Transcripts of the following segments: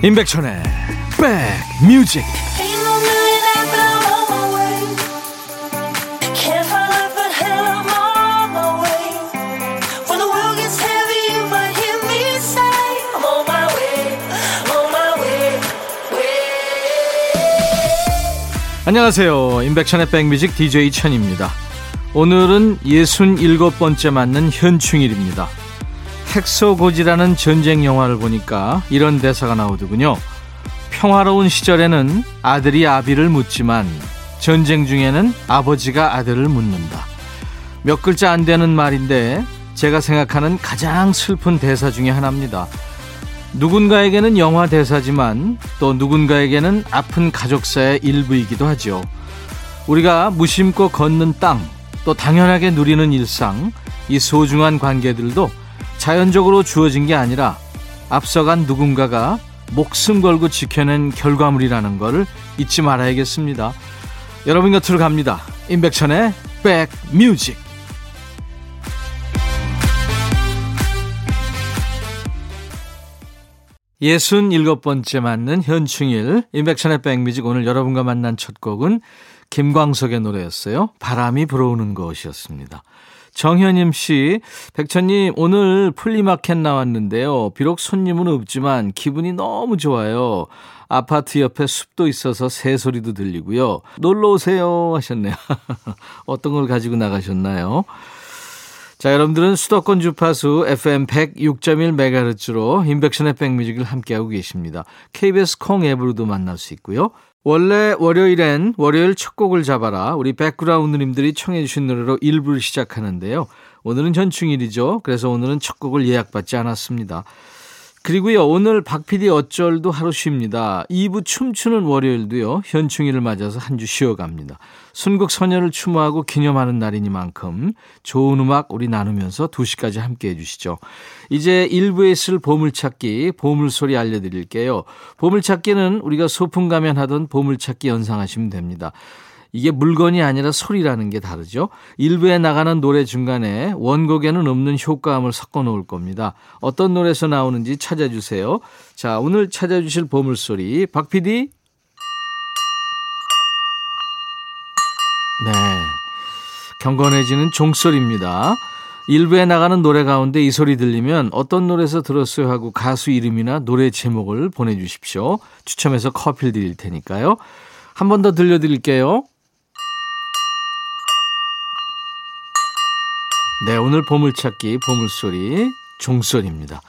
임백천의 백뮤직. 안녕하세요. 임백천의 백뮤직 DJ 천입니다. 오늘은 67번째 맞는 현충일입니다 헥소고지라는 전쟁 영화를 보니까 이런 대사가 나오더군요. 평화로운 시절에는 아들이 아비를 묻지만 전쟁 중에는 아버지가 아들을 묻는다. 몇 글자 안 되는 말인데 제가 생각하는 가장 슬픈 대사 중의 하나입니다. 누군가에게는 영화 대사지만 또 누군가에게는 아픈 가족사의 일부이기도 하죠. 우리가 무심코 걷는 땅, 또 당연하게 누리는 일상, 이 소중한 관계들도 자연적으로 주어진 게 아니라 앞서간 누군가가 목숨 걸고 지켜낸 결과물이라는 것을 잊지 말아야겠습니다. 여러분 곁으로 갑니다. 임백천의 백뮤직 67번째 맞는 현충일 임백천의 백뮤직 오늘 여러분과 만난 첫 곡은 김광석의 노래였어요. 바람이 불어오는 곳이었습니다. 정현임 씨, 백천님, 오늘 플리마켓 나왔는데요. 비록 손님은 없지만 기분이 너무 좋아요. 아파트 옆에 숲도 있어서 새소리도 들리고요. 놀러 오세요 하셨네요. 어떤 걸 가지고 나가셨나요? 자, 여러분들은 수도권 주파수 FM 106.1MHz로 임백천의 백뮤직을 함께하고 계십니다. KBS 콩 앱으로도 만날 수 있고요. 원래 월요일엔 월요일 첫 곡을 잡아라 우리 백그라운드님들이 청해 주신 노래로 1부를 시작하는데요. 오늘은 현충일이죠. 그래서 오늘은 첫 곡을 예약받지 않았습니다. 그리고요, 오늘 박PD 어쩔도 하루 쉽니다. 2부 춤추는 월요일도요, 현충일을 맞아서 한 주 쉬어갑니다. 순국 선녀를 추모하고 기념하는 날이니만큼 좋은 음악 우리 나누면서 2시까지 함께 해주시죠. 이제 1부에 쓸 보물찾기, 보물소리 알려드릴게요. 보물찾기는 우리가 소풍 가면 하던 보물찾기 연상하시면 됩니다. 이게 물건이 아니라 소리라는 게 다르죠. 일부에 나가는 노래 중간에 원곡에는 없는 효과음을 섞어 놓을 겁니다. 어떤 노래에서 나오는지 찾아주세요. 자, 오늘 찾아주실 보물소리. 박 PD? 네. 경건해지는 종소리입니다. 일부에 나가는 노래 가운데 이 소리 들리면 어떤 노래에서 들었어요 하고 가수 이름이나 노래 제목을 보내주십시오. 추첨해서 커피를 드릴 테니까요. 한 번 더 들려드릴게요. 네, 오늘 보물찾기, 보물소리, 종소리입니다.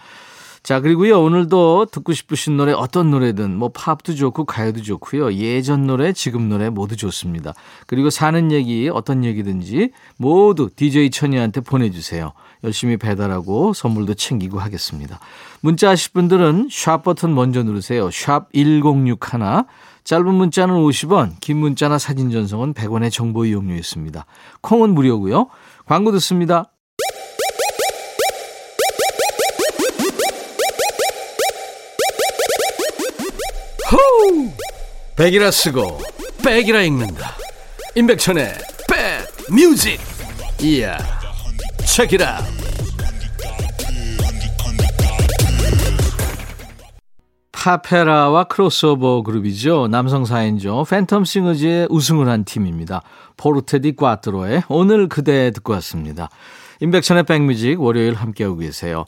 자, 그리고요, 오늘도 듣고 싶으신 노래 어떤 노래든 뭐 팝도 좋고 가요도 좋고요. 예전 노래, 지금 노래 모두 좋습니다. 그리고 사는 얘기, 어떤 얘기든지 모두 DJ 천이한테 보내 주세요. 열심히 배달하고 선물도 챙기고 하겠습니다. 문자 하실 분들은 샵 버튼 먼저 누르세요. 샵 1061. 짧은 문자는 50원, 긴 문자나 사진 전송은 100원의 정보 이용료 있습니다. 콩은 무료고요. 광고 듣습니다. 백이라 쓰고 백이라 읽는다. 임백천의 백 뮤직. 이야. 책이라. 파페라와 크로스오버 그룹이죠. 남성 4인조 팬텀 싱어즈의 우승을 한 팀입니다. 포르테 디 콰트로의 오늘 그대 듣고 왔습니다. 임백천의 백뮤직 월요일 함께하고 계세요.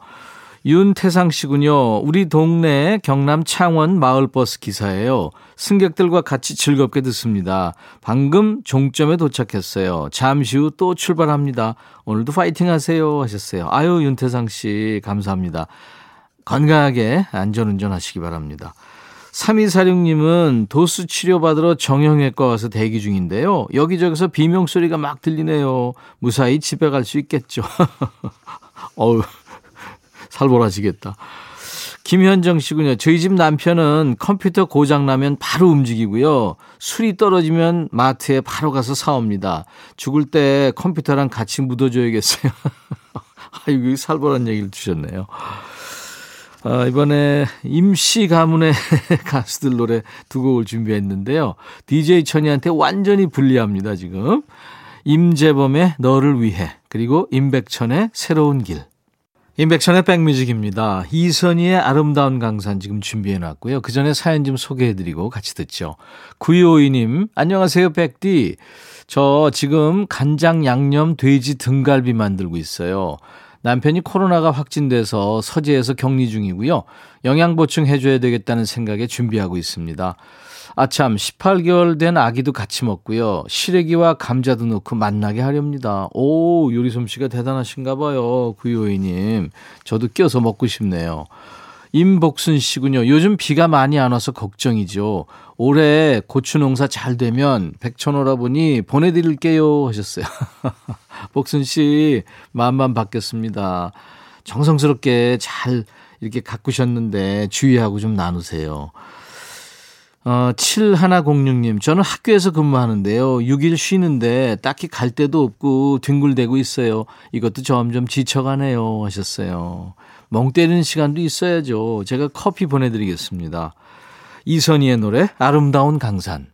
윤태상 씨군요. 우리 동네 경남 창원 마을버스 기사예요. 승객들과 같이 즐겁게 듣습니다. 방금 종점에 도착했어요. 잠시 후 또 출발합니다. 오늘도 파이팅 하세요 하셨어요. 아유 윤태상 씨 감사합니다. 건강하게 안전운전 하시기 바랍니다. 3246님은 도수 치료받으러 정형외과 와서 대기 중인데요. 여기저기서 비명소리가 막 들리네요. 무사히 집에 갈 수 있겠죠. 어우, 살벌하시겠다. 김현정 씨군요. 저희 집 남편은 컴퓨터 고장 나면 바로 움직이고요. 술이 떨어지면 마트에 바로 가서 사옵니다. 죽을 때 컴퓨터랑 같이 묻어줘야겠어요. 아이고, 살벌한 얘기를 주셨네요. 어, 이번에 임시 가문의 가수들 노래 두 곡을 준비했는데요. DJ 천이한테 완전히 불리합니다, 지금. 임재범의 너를 위해, 그리고 임백천의 새로운 길. 인백션의 백뮤직입니다. 이선희의 아름다운 강산 지금 준비해놨고요. 그 전에 사연 좀 소개해드리고 같이 듣죠. 9252님, 안녕하세요, 백디. 저 지금 간장 양념 돼지 등갈비 만들고 있어요. 남편이 코로나가 확진돼서 서재에서 격리 중이고요. 영양 보충 해줘야 되겠다는 생각에 준비하고 있습니다. 아참 18개월 된 아기도 같이 먹고요. 시래기와 감자도 넣고 맛나게 하렵니다. 오 요리 솜씨가 대단하신가 봐요. 구요이님. 저도 껴서 먹고 싶네요. 임복순 씨군요. 요즘 비가 많이 안 와서 걱정이죠. 올해 고추 농사 잘 되면 백천오라보니 보내드릴게요 하셨어요. 복순 씨 마음만 바뀌었습니다. 정성스럽게 잘 이렇게 가꾸셨는데 주의하고 좀 나누세요. 어, 7106님, 저는 학교에서 근무하는데요. 6일 쉬는데 딱히 갈 데도 없고 뒹굴대고 있어요. 이것도 점점 지쳐가네요. 하셨어요. 멍 때리는 시간도 있어야죠. 제가 커피 보내드리겠습니다. 이선희의 노래, 아름다운 강산.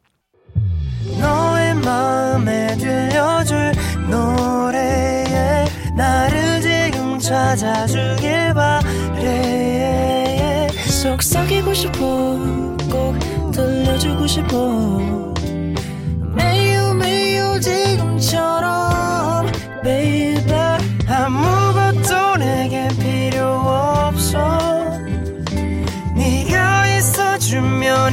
너의 마음에 들려줄 노래에 나를 지금 찾아주길 바래 속삭이고 싶어 꼭 들려주고 싶어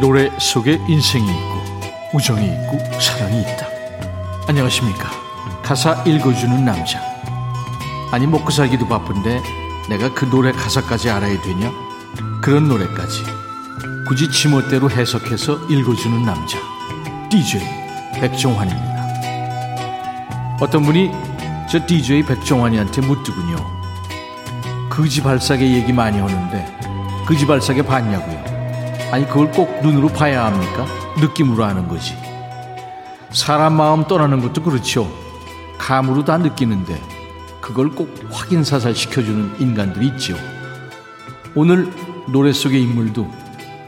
노래 속에 인생이 있고 우정이 있고 사랑이 있다. 안녕하십니까. 가사 읽어주는 남자. 아니 먹고 살기도 바쁜데 내가 그 노래 가사까지 알아야 되냐? 그런 노래까지 굳이 지멋대로 해석해서 읽어주는 남자 DJ 백종환입니다. 어떤 분이 저 DJ 백종환이한테 묻더군요. 그지 발사계 얘기 많이 하는데 그지 발사계 봤냐고요? 아니 그걸 꼭 눈으로 봐야 합니까? 느낌으로 아는 거지. 사람 마음 떠나는 것도 그렇죠. 감으로 다 느끼는데 그걸 꼭 확인 사살 시켜주는 인간들이 있죠. 오늘 노래 속의 인물도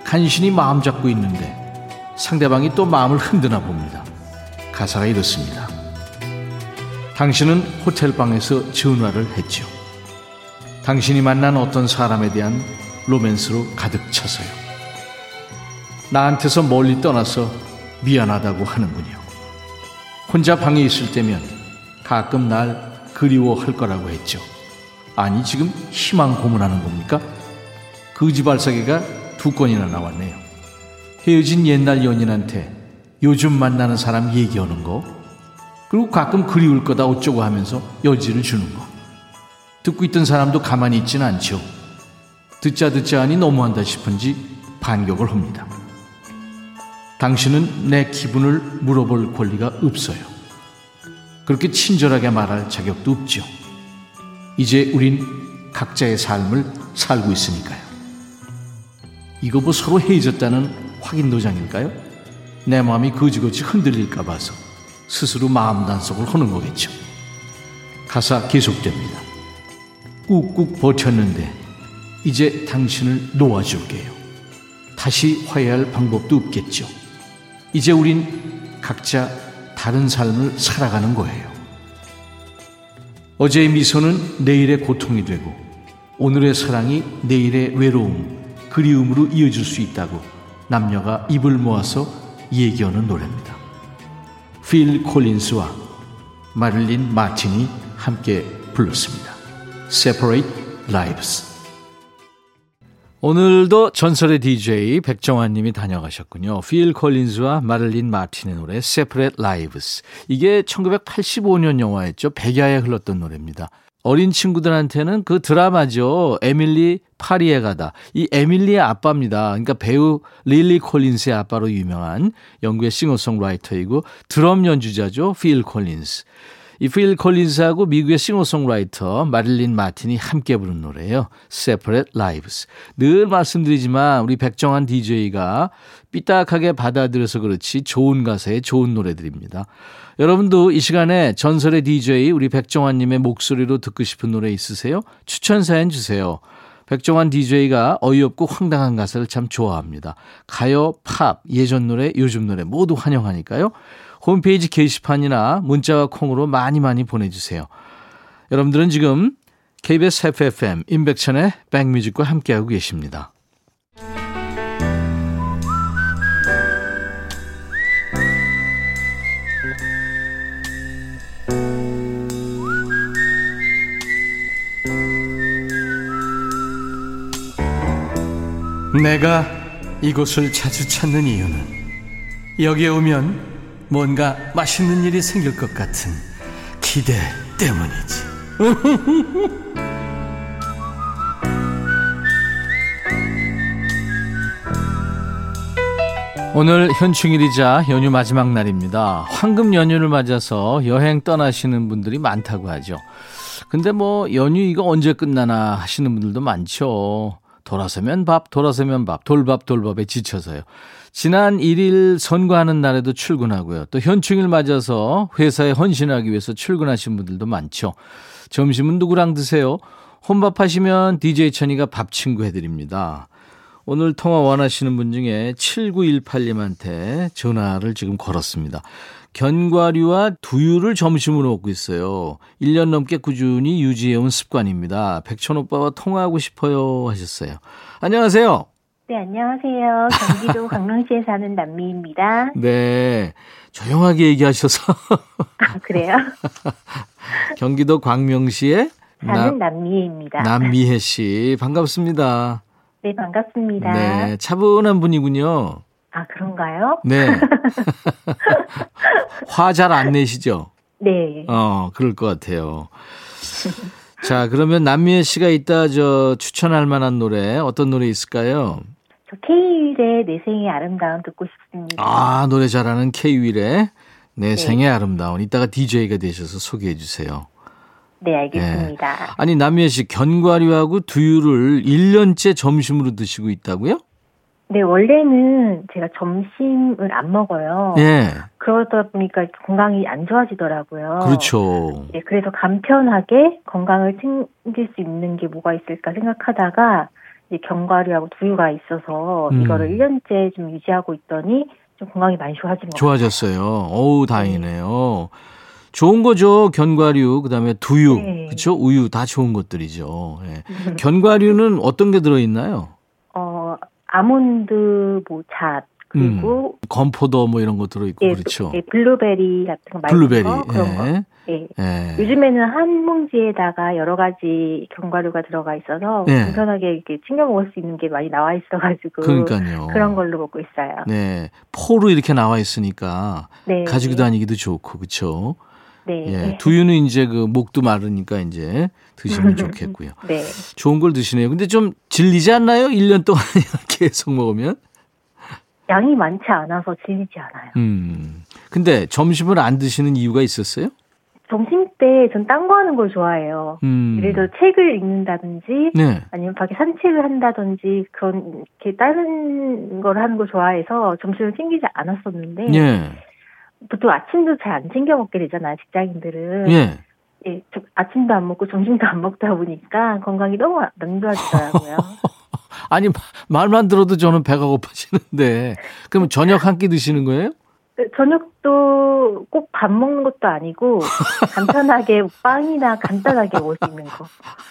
간신히 마음 잡고 있는데 상대방이 또 마음을 흔드나 봅니다. 가사가 이렇습니다. 당신은 호텔방에서 전화를 했죠. 당신이 만난 어떤 사람에 대한 로맨스로 가득 차서요. 나한테서 멀리 떠나서 미안하다고 하는군요. 혼자 방에 있을 때면 가끔 날 그리워할 거라고 했죠. 아니 지금 희망 고문하는 겁니까? 그지 발사계가 두 건이나 나왔네요. 헤어진 옛날 연인한테 요즘 만나는 사람 얘기하는 거 그리고 가끔 그리울 거다 어쩌고 하면서 여지를 주는 거 듣고 있던 사람도 가만히 있지는 않죠. 듣자 듣자 하니 너무한다 싶은지 반격을 합니다. 당신은 내 기분을 물어볼 권리가 없어요. 그렇게 친절하게 말할 자격도 없죠. 이제 우린 각자의 삶을 살고 있으니까요. 이거 뭐 서로 헤어졌다는 확인 도장일까요? 내 마음이 거지거지 흔들릴까 봐서 스스로 마음 단속을 하는 거겠죠. 가사 계속됩니다. 꾹꾹 버텼는데 이제 당신을 놓아줄게요. 다시 화해할 방법도 없겠죠. 이제 우린 각자 다른 삶을 살아가는 거예요. 어제의 미소는 내일의 고통이 되고 오늘의 사랑이 내일의 외로움, 그리움으로 이어질 수 있다고 남녀가 입을 모아서 얘기하는 노래입니다. 필 콜린스와 마릴린 마틴이 함께 불렀습니다. Separate Lives. 오늘도 전설의 DJ 백정환 님이 다녀가셨군요. 필 콜린즈와 마를린 마틴의 노래 Separate Lives. 이게 1985년 영화였죠. 백야에 흘렀던 노래입니다. 어린 친구들한테는 그 드라마죠. 에밀리 파리에 가다. 이 에밀리의 아빠입니다. 그러니까 배우 릴리 콜린스의 아빠로 유명한 영국의 싱어송라이터이고 드럼 연주자죠. 필 콜린스. 이 필 콜린스하고 미국의 싱어송라이터 마릴린 마틴이 함께 부른 노래예요. Separate Lives. 늘 말씀드리지만 우리 백정환 DJ가 삐딱하게 받아들여서 그렇지 좋은 가사에 좋은 노래들입니다. 여러분도 이 시간에 전설의 DJ 우리 백정환님의 목소리로 듣고 싶은 노래 있으세요? 추천 사연 주세요. 백종환 DJ가 어이없고 황당한 가사를 참 좋아합니다. 가요, 팝, 예전 노래, 요즘 노래 모두 환영하니까요. 홈페이지 게시판이나 문자와 콩으로 많이 많이 보내주세요. 여러분들은 지금 KBS FFM 임백천의 백뮤직과 함께하고 계십니다. 내가 이곳을 자주 찾는 이유는 여기에 오면 뭔가 맛있는 일이 생길 것 같은 기대 때문이지. 오늘 현충일이자 연휴 마지막 날입니다. 황금 연휴를 맞아서 여행 떠나시는 분들이 많다고 하죠. 근데 뭐 연휴 이거 언제 끝나나 하시는 분들도 많죠. 돌아서면 밥, 돌아서면 밥, 돌밥, 돌밥에 지쳐서요. 지난 1일 선거하는 날에도 출근하고요. 또 현충일 맞아서 회사에 헌신하기 위해서 출근하신 분들도 많죠. 점심은 누구랑 드세요? 혼밥 하시면 DJ 천이가 밥 친구 해드립니다. 오늘 통화 원하시는 분 중에 7918님한테 전화를 지금 걸었습니다. 견과류와 두유를 점심으로 먹고 있어요. 1년 넘게 꾸준히 유지해온 습관입니다. 백천 오빠와 통화하고 싶어요 하셨어요. 안녕하세요. 네, 안녕하세요. 경기도 강릉시에 사는 남미입니다. 네. 조용하게 얘기하셔서. 아, 그래요? 경기도 광명시에 사는 남미혜입니다. 남미혜 씨. 반갑습니다. 네, 반갑습니다. 네. 차분한 분이군요. 아, 그런가요? 네. 화 잘 안 내시죠? 네. 어, 그럴 것 같아요. 자, 그러면 남미애 씨가 이따 저 추천할 만한 노래 어떤 노래 있을까요? 저 K윌의 내 생의 아름다움 듣고 싶습니다. 아, 노래 잘하는 K윌의 내 생의 아름다운. 이따가 DJ가 되셔서 소개해 주세요. 네, 알겠습니다. 네. 아니, 남미애 씨 견과류하고 두유를 1년째 점심으로 드시고 있다고요? 네, 원래는 제가 점심을 안 먹어요. 예. 그러다 보니까 건강이 안 좋아지더라고요. 그렇죠. 네, 그래서 간편하게 건강을 챙길 수 있는 게 뭐가 있을까 생각하다가 견과류하고 두유가 있어서 음. 이거를 1년째 좀 유지하고 있더니 좀 건강이 많이 좋아진 것 좋아졌어요. 어우, 다행이네요. 좋은 거죠. 견과류, 그다음에 두유, 네. 그렇죠? 우유 다 좋은 것들이죠. 예. 견과류는 어떤 게 들어 있나요? 어, 아몬드, 뭐, 잣, 그리고, 건포도 뭐 이런 거 들어 있고 예, 음. 그렇죠. 예, 블루베리 같은 거 블루베리. 그런 거. 예. 예. 예. 요즘에는 한 봉지에다가 여러 가지 견과류가 들어가 있어서 네. 간편하게 이렇게 챙겨 먹을 수 있는 게 많이 나와 있어가지고 그러니까요. 그런 걸로 먹고 있어요. 네. 포로 이렇게 나와 있으니까 네. 가지고 다니기도 좋고 그렇죠. 네. 예. 두유는 이제 그 목도 마르니까 이제 드시면 좋겠고요. 네. 좋은 걸 드시네요. 근데 좀 질리지 않나요? 1년 동안 계속 먹으면? 양이 많지 않아서 질리지 않아요. 음. 근데 점심을 안 드시는 이유가 있었어요? 점심 때 전 딴 거 하는 걸 좋아해요. 음. 예를 들어 책을 읽는다든지 네. 아니면 밖에 산책을 한다든지 그런 이렇게 다른 걸 하는 걸 좋아해서 점심을 챙기지 않았었는데 예. 보통 아침도 잘 안 챙겨 먹게 되잖아요 직장인들은 예. 예, 저 아침도 안 먹고 점심도 안 먹다 보니까 건강이 너무 안 좋아지더라고요. 아니 마- 말만 들어도 저는 배가 고파지는데 그러면 저녁 한 끼 드시는 거예요? 그 저녁도 꼭 밥 먹는 것도 아니고 간편하게 빵이나 간단하게 수 있는 거.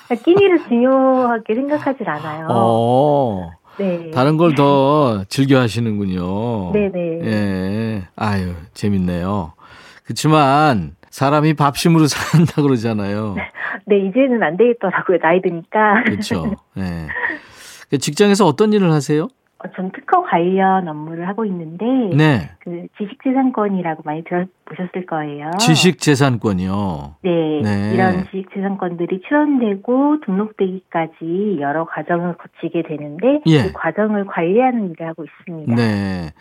그러니까 끼니를 중요하게 생각하질 않아요. 어. 네. 다른 걸 더 즐겨 하시는군요. 네네. 예. 아유, 재밌네요. 그렇지만 사람이 밥심으로 산다 그러잖아요. 네, 이제는 안 되겠더라고요. 나이 드니까. 그렇죠. 예. 그 직장에서 어떤 일을 하세요? 어, 전 특허 관련 업무를 하고 있는데 네. 그 지식재산권이라고 많이 들어보셨을 거예요. 지식재산권이요. 네, 네. 이런 지식재산권들이 출원되고 등록되기까지 여러 과정을 거치게 되는데 예. 그 과정을 관리하는 일을 하고 있습니다. 네.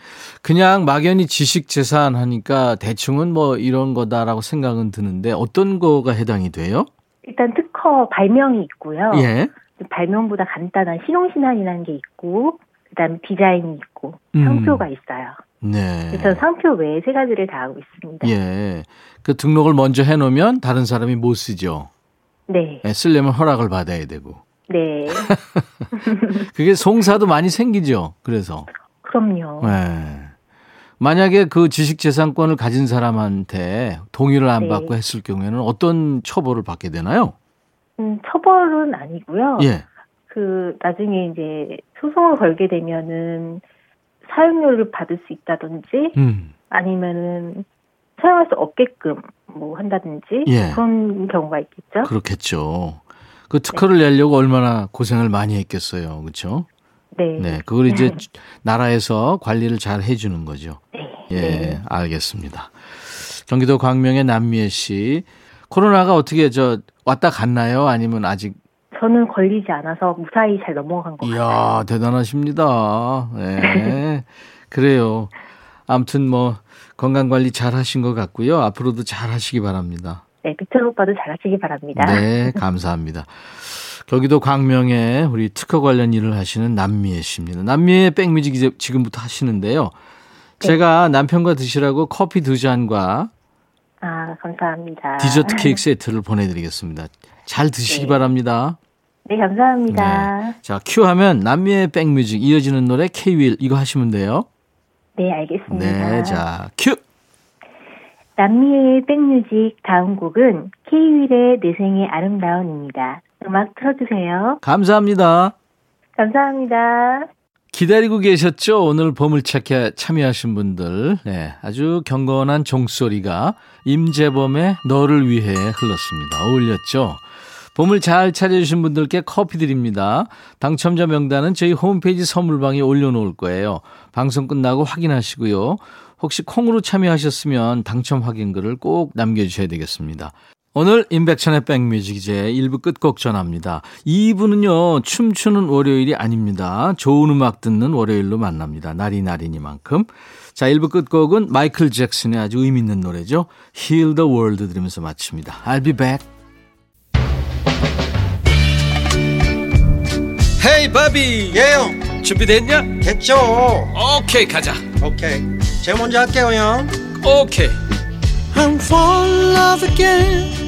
그냥 막연히 지식재산 하니까 대충은 뭐 이런 거다라고 생각은 드는데 어떤 거가 해당이 돼요? 일단 특허 발명이 있고요. 예. 발명보다 간단한 실용신안이라는 게 있고 그다음에 디자인이 있고 음. 상표가 있어요. 네. 그래서 상표 외에 세 가지를 다 하고 있습니다. 예. 그 등록을 먼저 해놓으면 다른 사람이 못 쓰죠. 네, 예, 쓰려면 허락을 받아야 되고. 네, 그게 송사도 많이 생기죠. 그래서. 그럼요. 예. 만약에 그 지식재산권을 가진 사람한테 동의를 안 네. 받고 했을 경우에는 어떤 처벌을 받게 되나요? 음, 처벌은 아니고요. 예. 그 나중에 이제 소송을 걸게 되면은 사용료를 받을 수 있다든지 음. 아니면은 사용할 수 없게끔 뭐 한다든지 예. 그런 경우가 있겠죠. 그렇겠죠. 그 특허를 내려고 얼마나 고생을 많이 했겠어요. 그렇죠? 네. 네. 그걸 이제 나라에서 관리를 잘 해주는 거죠. 네. 예, 네. 알겠습니다. 경기도 광명의 남미애 씨. 코로나가 어떻게 저 왔다 갔나요? 아니면 아직 저는 걸리지 않아서 무사히 잘 넘어간 것 같아요. 이야, 대단하십니다. 네. 그래요. 아무튼 뭐 건강 관리 잘 하신 것 같고요. 앞으로도 잘 하시기 바랍니다. 네, 빅터 오빠도 잘 하시기 바랍니다. 네, 감사합니다. 경기도 광명에 우리 특허 관련 일을 하시는 남미애 씨입니다. 남미애 백뮤직 이제 지금부터 하시는데요. 제가 남편과 드시라고 커피 두 잔과 아, 감사합니다. 디저트 케이크 세트를 보내드리겠습니다. 잘 드시기 네. 바랍니다. 네, 감사합니다. 자, 큐 하면 남미의 백뮤직 이어지는 노래 K-윌 이거 하시면 돼요. 네, 알겠습니다. 네, 자, 큐. 남미의 백뮤직 다음 곡은 K-윌의 내 생에 아름다운입니다. 음악 틀어주세요. 감사합니다. 감사합니다. 기다리고 계셨죠? 오늘 보물찾기에 참여하신 분들. 네, 아주 경건한 종소리가 임재범의 너를 위해 흘렀습니다. 어울렸죠? 보물 잘 찾아주신 분들께 커피 드립니다. 당첨자 명단은 저희 홈페이지 선물방에 올려놓을 거예요. 방송 끝나고 확인하시고요. 혹시 콩으로 참여하셨으면 당첨 확인글을 꼭 남겨주셔야 되겠습니다. 오늘 인백천의 백뮤직 이제 1부 끝곡 전합니다. 2부는요, 춤추는 월요일이 아닙니다. 좋은 음악 듣는 월요일로 만납니다. 날이 날이니만큼. 자, 1부 끝곡은 마이클 잭슨의 아주 의미 있는 노래죠. Heal the World 들으면서 마칩니다. I'll be back. 헤이 바비 예영 준비됐냐? 됐죠 오케이 가자 오케이 제가 먼저 할게요 형 오케이 I'm fall in love again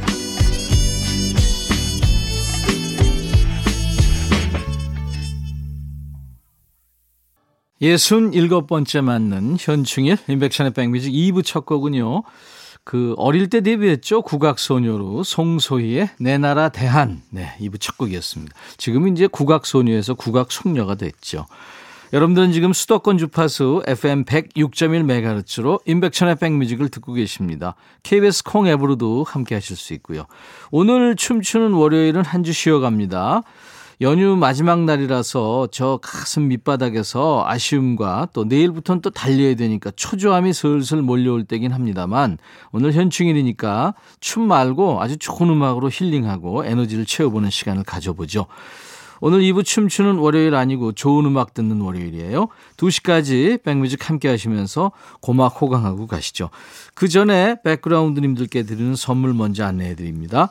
예순 일곱 번째 맞는 현충일 인백션의 백뮤직 2부 첫 곡은요. 그 어릴 때 데뷔했죠. 국악소녀로 송소희의 내 나라 대한. 네, 2부 첫 곡이었습니다. 지금은 이제 국악소녀에서 국악송녀가 됐죠. 여러분들은 지금 수도권 주파수 FM 106.1MHz로 인백천의 백뮤직을 듣고 계십니다. KBS 콩 앱으로도 함께 하실 수 있고요. 오늘 춤추는 월요일은 한 주 쉬어갑니다. 연휴 마지막 날이라서 저 가슴 밑바닥에서 아쉬움과 또 내일부터는 또 달려야 되니까 초조함이 슬슬 몰려올 때긴 합니다만 오늘 현충일이니까 춤 말고 아주 좋은 음악으로 힐링하고 에너지를 채워보는 시간을 가져보죠. 오늘 2부 춤추는 월요일 아니고 좋은 음악 듣는 월요일이에요. 2시까지 백뮤직 함께 하시면서 고막 호강하고 가시죠. 그 전에 백그라운드님들께 드리는 선물 먼저 안내해 드립니다.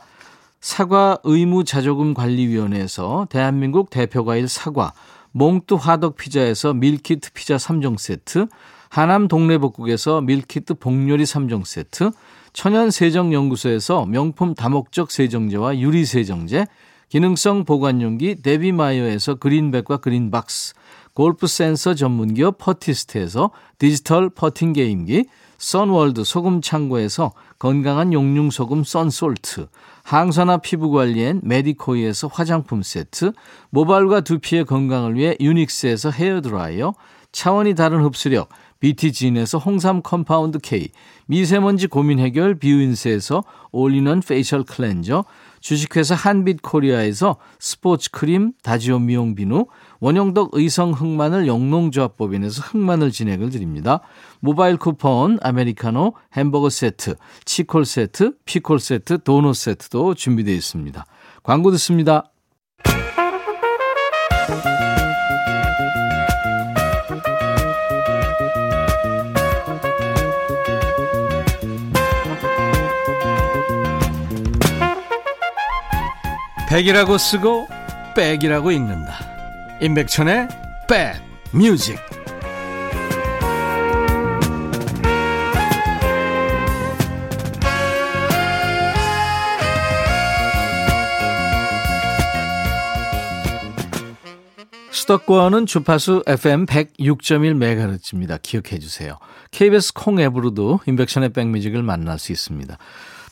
사과 의무자조금 관리위원회에서 대한민국 대표과일 사과, 몽뚜 화덕 피자에서 밀키트 피자 3종 세트, 하남 동래복국에서 밀키트 복요리 3종 세트, 천연 세정 연구소에서 명품 다목적 세정제와 유리 세정제, 기능성 보관용기 데비마이어에서 그린백과 그린박스, 골프 센서 전문기업 퍼티스트에서 디지털 퍼팅 게임기, 선월드 소금 창고에서 건강한 용융 소금 썬솔트, 항산화 피부 관리엔 메디코이에서 화장품 세트, 모발과 두피의 건강을 위해 유닉스에서 헤어 드라이어, 차원이 다른 흡수력 BT진에서 홍삼 compound K, 미세먼지 고민 해결 뷰인스에서 올리는 facial 클렌저, 주식회사 한빛코리아에서 스포츠 크림 다지오 미용 비누, 원형덕 의성 흑마늘 영농조합법인에서 흑마늘 진액을 드립니다. 모바일 쿠폰, 아메리카노, 햄버거 세트, 치콜 세트, 피콜 세트, 도넛 세트도 준비되어 있습니다. 광고 듣습니다. 백이라고 쓰고 백이라고 읽는다. 임백천의 백 뮤직. 수도권은 주파수 FM 106.1MHz입니다. 기억해 주세요. KBS 콩 앱으로도 임백천의 백뮤직을 만날 수 있습니다.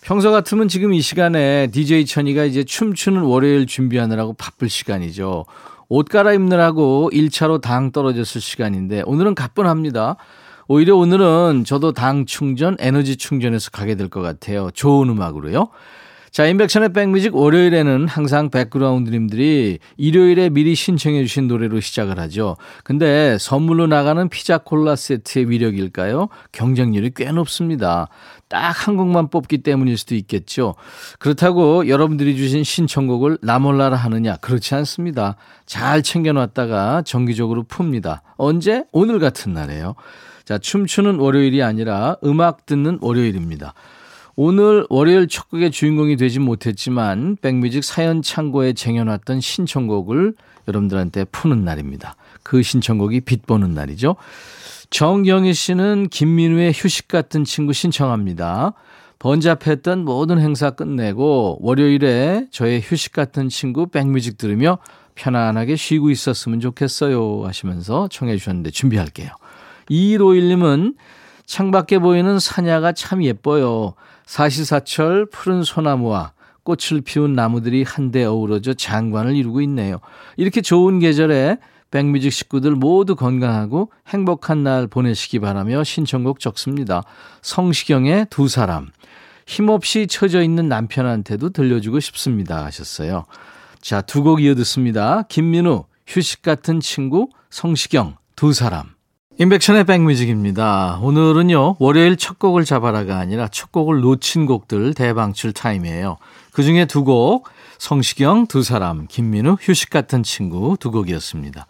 평소 같으면 지금 이 시간에 DJ 천이가 이제 춤추는 월요일 준비하느라고 바쁠 시간이죠. 옷 갈아입느라고 1차로 당 떨어졌을 시간인데 오늘은 가뿐합니다. 오히려 오늘은 저도 당 충전, 에너지 충전해서 가게 될 것 같아요. 좋은 음악으로요. 자, 인백션의 백뮤직 월요일에는 항상 백그라운드님들이 일요일에 미리 신청해 주신 노래로 시작을 하죠. 근데 선물로 나가는 피자 콜라 세트의 위력일까요? 경쟁률이 꽤 높습니다. 딱 한 곡만 뽑기 때문일 수도 있겠죠. 그렇다고 여러분들이 주신 신청곡을 나몰라라 하느냐? 그렇지 않습니다. 잘 챙겨놨다가 정기적으로 풉니다. 언제? 오늘 같은 날에요. 자, 춤추는 월요일이 아니라 음악 듣는 월요일입니다. 오늘 월요일 첫 곡의 주인공이 되지 못했지만 백뮤직 사연 창고에 쟁여놨던 신청곡을 여러분들한테 푸는 날입니다. 그 신청곡이 빛보는 날이죠. 정경희 씨는 김민우의 휴식 같은 친구 신청합니다. 번잡했던 모든 행사 끝내고 월요일에 저의 휴식 같은 친구 백뮤직 들으며 편안하게 쉬고 있었으면 좋겠어요 하시면서 청해 주셨는데 준비할게요. 2151님은 창밖에 보이는 사냐가 참 예뻐요. 사시사철 푸른 소나무와 꽃을 피운 나무들이 한데 어우러져 장관을 이루고 있네요. 이렇게 좋은 계절에 백뮤직 식구들 모두 건강하고 행복한 날 보내시기 바라며 신청곡 적습니다. 성시경의 두 사람. 힘없이 처져 있는 남편한테도 들려주고 싶습니다. 하셨어요. 자, 두 곡 이어 듣습니다. 김민우, 휴식 같은 친구, 성시경, 두 사람. 인백션의 백뮤직입니다. 오늘은요, 월요일 첫 곡을 잡아라가 아니라 첫 곡을 놓친 곡들 대방출 타임이에요. 그 중에 두 곡, 성시경 두 사람, 김민우 휴식 같은 친구 두 곡이었습니다.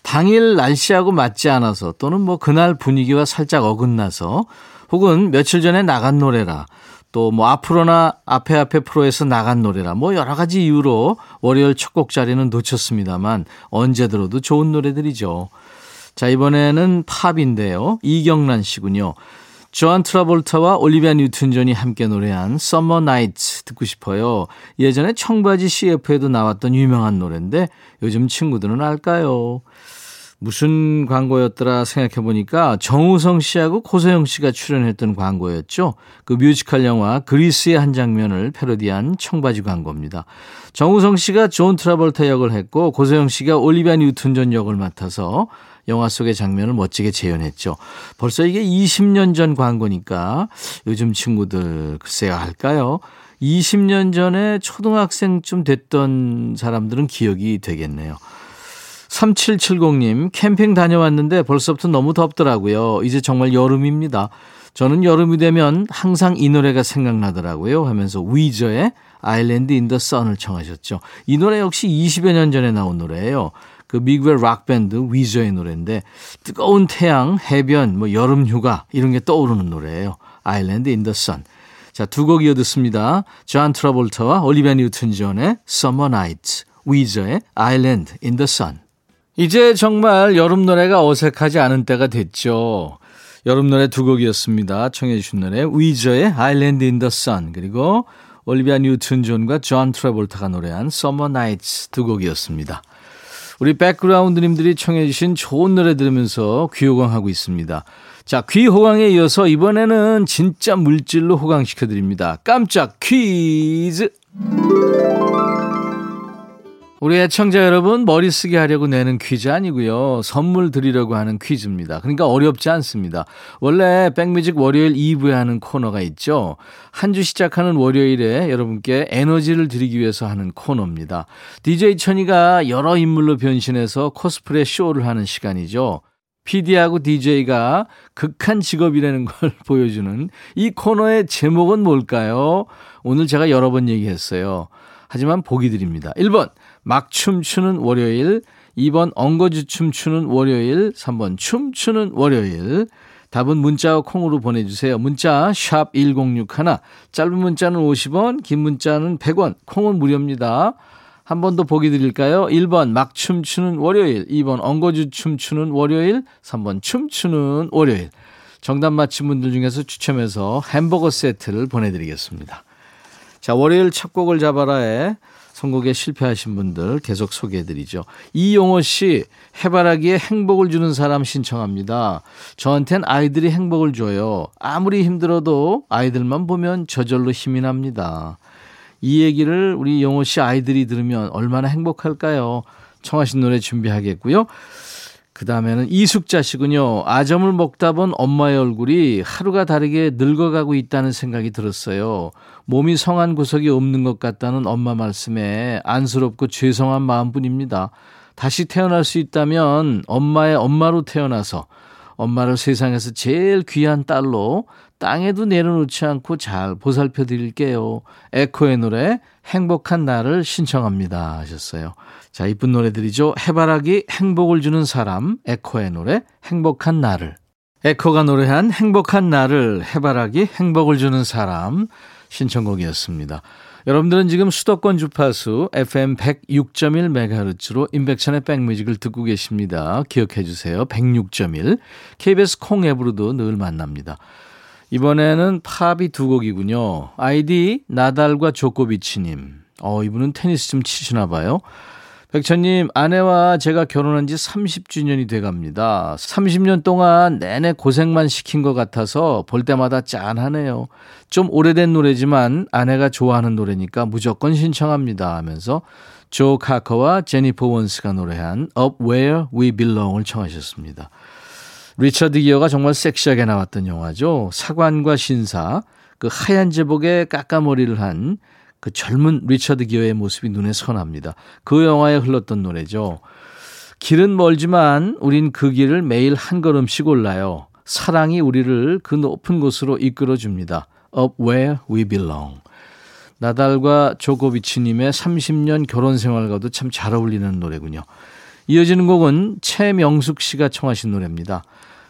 당일 날씨하고 맞지 않아서 또는 뭐 그날 분위기와 살짝 어긋나서 혹은 며칠 전에 나간 노래라 또 뭐 앞으로나 앞에 앞에 프로에서 나간 노래라 뭐 여러 가지 이유로 월요일 첫 곡 자리는 놓쳤습니다만 언제 들어도 좋은 노래들이죠. 자, 이번에는 팝인데요. 이경란 씨군요. 존 트라볼타와 올리비아 뉴튼 존이 함께 노래한 Summer Nights 듣고 싶어요. 예전에 청바지 CF에도 나왔던 유명한 노래인데 요즘 친구들은 알까요? 무슨 광고였더라 생각해 보니까 정우성 씨하고 고소영 씨가 출연했던 광고였죠. 그 뮤지컬 영화 그리스의 한 장면을 패러디한 청바지 광고입니다. 정우성 씨가 존 트라볼타 역을 했고 고소영 씨가 올리비아 뉴튼 존 역을 맡아서 영화 속의 장면을 멋지게 재현했죠. 벌써 이게 20년 전 광고니까 요즘 친구들 글쎄요 알까요? 20년 전에 초등학생쯤 됐던 사람들은 기억이 되겠네요. 3770님, 캠핑 다녀왔는데 벌써부터 너무 덥더라고요. 이제 정말 여름입니다. 저는 여름이 되면 항상 이 노래가 생각나더라고요. 하면서 위저의 Island in the Sun을 청하셨죠. 이 노래 역시 20여 년 전에 나온 노래예요. 그 미국의 락밴드 위저의 노래인데 뜨거운 태양, 해변, 뭐 여름 휴가 이런 게 떠오르는 노래예요. Island in the Sun. 자, 두 곡 이어 듣습니다. 존 트라볼타와 올리비아 뉴튼 존의 Summer Nights, 위저의 Island in the Sun. 이제 정말 여름 노래가 어색하지 않은 때가 됐죠. 여름 노래 두 곡이었습니다. 청해 주신 노래 위저의 Island in the Sun 그리고 올리비아 뉴튼 존과 존 트라볼타가 노래한 Summer Nights 두 곡이었습니다. 우리 백그라운드님들이 청해 주신 좋은 노래 들으면서 귀호강하고 있습니다. 자, 귀 호강에 이어서 이번에는 진짜 물질로 호강시켜 드립니다. 깜짝 퀴즈. 우리 애청자 여러분 머리 쓰게 하려고 내는 퀴즈 아니고요. 선물 드리려고 하는 퀴즈입니다. 그러니까 어렵지 않습니다. 원래 백뮤직 월요일 2부에 하는 코너가 있죠. 한 주 시작하는 월요일에 여러분께 에너지를 드리기 위해서 하는 코너입니다. DJ 천이가 여러 인물로 변신해서 코스프레 쇼를 하는 시간이죠. PD하고 DJ가 극한 직업이라는 걸 보여주는 이 코너의 제목은 뭘까요? 오늘 제가 여러 번 얘기했어요. 하지만 보기 드립니다. 1번, 막 춤추는 월요일. 2번, 엉거주 춤추는 월요일. 3번, 춤추는 월요일. 답은 문자와 콩으로 보내주세요. 문자 1061, 짧은 문자는 50원, 긴 문자는 100원, 콩은 무료입니다. 한 번 더 보기 드릴까요? 1번 막 춤추는 월요일, 2번 엉거주 춤추는 월요일, 3번 춤추는 월요일. 정답 맞힌 분들 중에서 추첨해서 햄버거 세트를 보내드리겠습니다. 자, 월요일 첫 곡을 잡아라에 선곡에 실패하신 분들 계속 소개해드리죠. 이용호 씨, 해바라기에 행복을 주는 사람 신청합니다. 저한텐 아이들이 행복을 줘요. 아무리 힘들어도 아이들만 보면 저절로 힘이 납니다. 이 얘기를 우리 용호 씨 아이들이 들으면 얼마나 행복할까요? 청하신 노래 준비하겠고요. 그 다음에는 이숙자 씨군요. 아점을 먹다 본 엄마의 얼굴이 하루가 다르게 늙어가고 있다는 생각이 들었어요. 몸이 성한 구석이 없는 것 같다는 엄마 말씀에 안쓰럽고 죄송한 마음뿐입니다. 다시 태어날 수 있다면 엄마의 엄마로 태어나서 엄마를 세상에서 제일 귀한 딸로 땅에도 내려놓지 않고 잘 보살펴 드릴게요. 에코의 노래 행복한 날을 신청합니다 하셨어요. 자, 이쁜 노래들이죠. 해바라기 행복을 주는 사람, 에코의 노래, 행복한 나를. 에코가 노래한 행복한 나를, 해바라기 행복을 주는 사람, 신청곡이었습니다. 여러분들은 지금 수도권 주파수 FM 106.1MHz로 인백천의 백뮤직을 듣고 계십니다. 기억해 주세요. 106.1. KBS 콩 앱으로도 늘 만납니다. 이번에는 팝이 두 곡이군요. 아이디 나달과 조코비치님. 어, 이분은 테니스 좀 치시나 봐요. 백천님, 아내와 제가 결혼한 지 30주년이 돼 갑니다. 30년 동안 내내 고생만 시킨 것 같아서 볼 때마다 짠하네요. 좀 오래된 노래지만 아내가 좋아하는 노래니까 무조건 신청합니다 하면서 조 카커와 제니퍼 원스가 노래한 Up Where We Belong을 청하셨습니다. 리처드 기어가 정말 섹시하게 나왔던 영화죠. 사관과 신사, 그 하얀 제복에 까까머리를 한 그 젊은 리처드 기어의 모습이 눈에 선합니다. 그 영화에 흘렀던 노래죠. 길은 멀지만 우린 그 길을 매일 한 걸음씩 올라요. 사랑이 우리를 그 높은 곳으로 이끌어 줍니다. Up where we belong. 나달과 조코비치님의 30년 결혼 생활과도 참 잘 어울리는 노래군요. 이어지는 곡은 최명숙 씨가 청하신 노래입니다.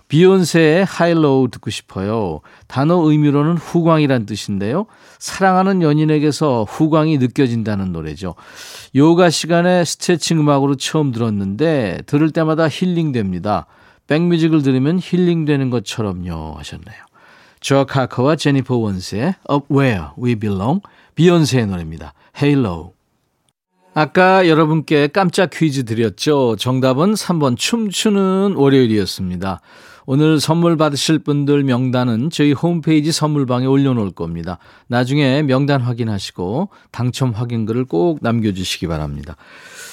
비욘세의 Halo 듣고 싶어요. 단어 의미로는 후광이란 뜻인데요. 사랑하는 연인에게서 후광이 느껴진다는 노래죠. 요가 시간에 스트레칭 음악으로 처음 들었는데 들을 때마다 힐링됩니다. 백뮤직을 들으면 힐링되는 것처럼요 하셨네요. 저 카커와 제니퍼 원스의 Up Where We Belong 비욘세의 노래입니다. Halo. 아까 여러분께 깜짝 퀴즈 드렸죠. 정답은 3번 춤추는 월요일이었습니다. 오늘 선물 받으실 분들 명단은 저희 홈페이지 선물방에 올려놓을 겁니다. 나중에 명단 확인하시고 당첨 확인글을 꼭 남겨주시기 바랍니다.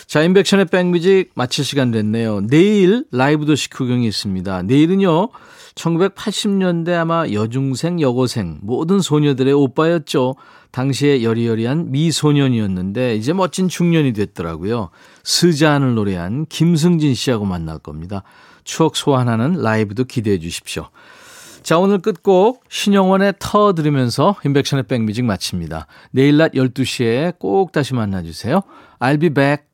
자, 인백션의 백뮤직 마칠 시간 됐네요. 내일 라이브 도시 구경이 있습니다. 내일은요, 1980년대 아마 여중생, 여고생, 모든 소녀들의 오빠였죠. 당시에 여리여리한 미소년이었는데, 이제 멋진 중년이 됐더라고요. 스잔을 노래한 김승진 씨하고 만날 겁니다. 추억 소환하는 라이브도 기대해 주십시오. 자, 오늘 끝곡 신영원의 터 들으면서 인백션의 백뮤직 마칩니다. 내일 낮 12시에 꼭 다시 만나주세요. I'll be back.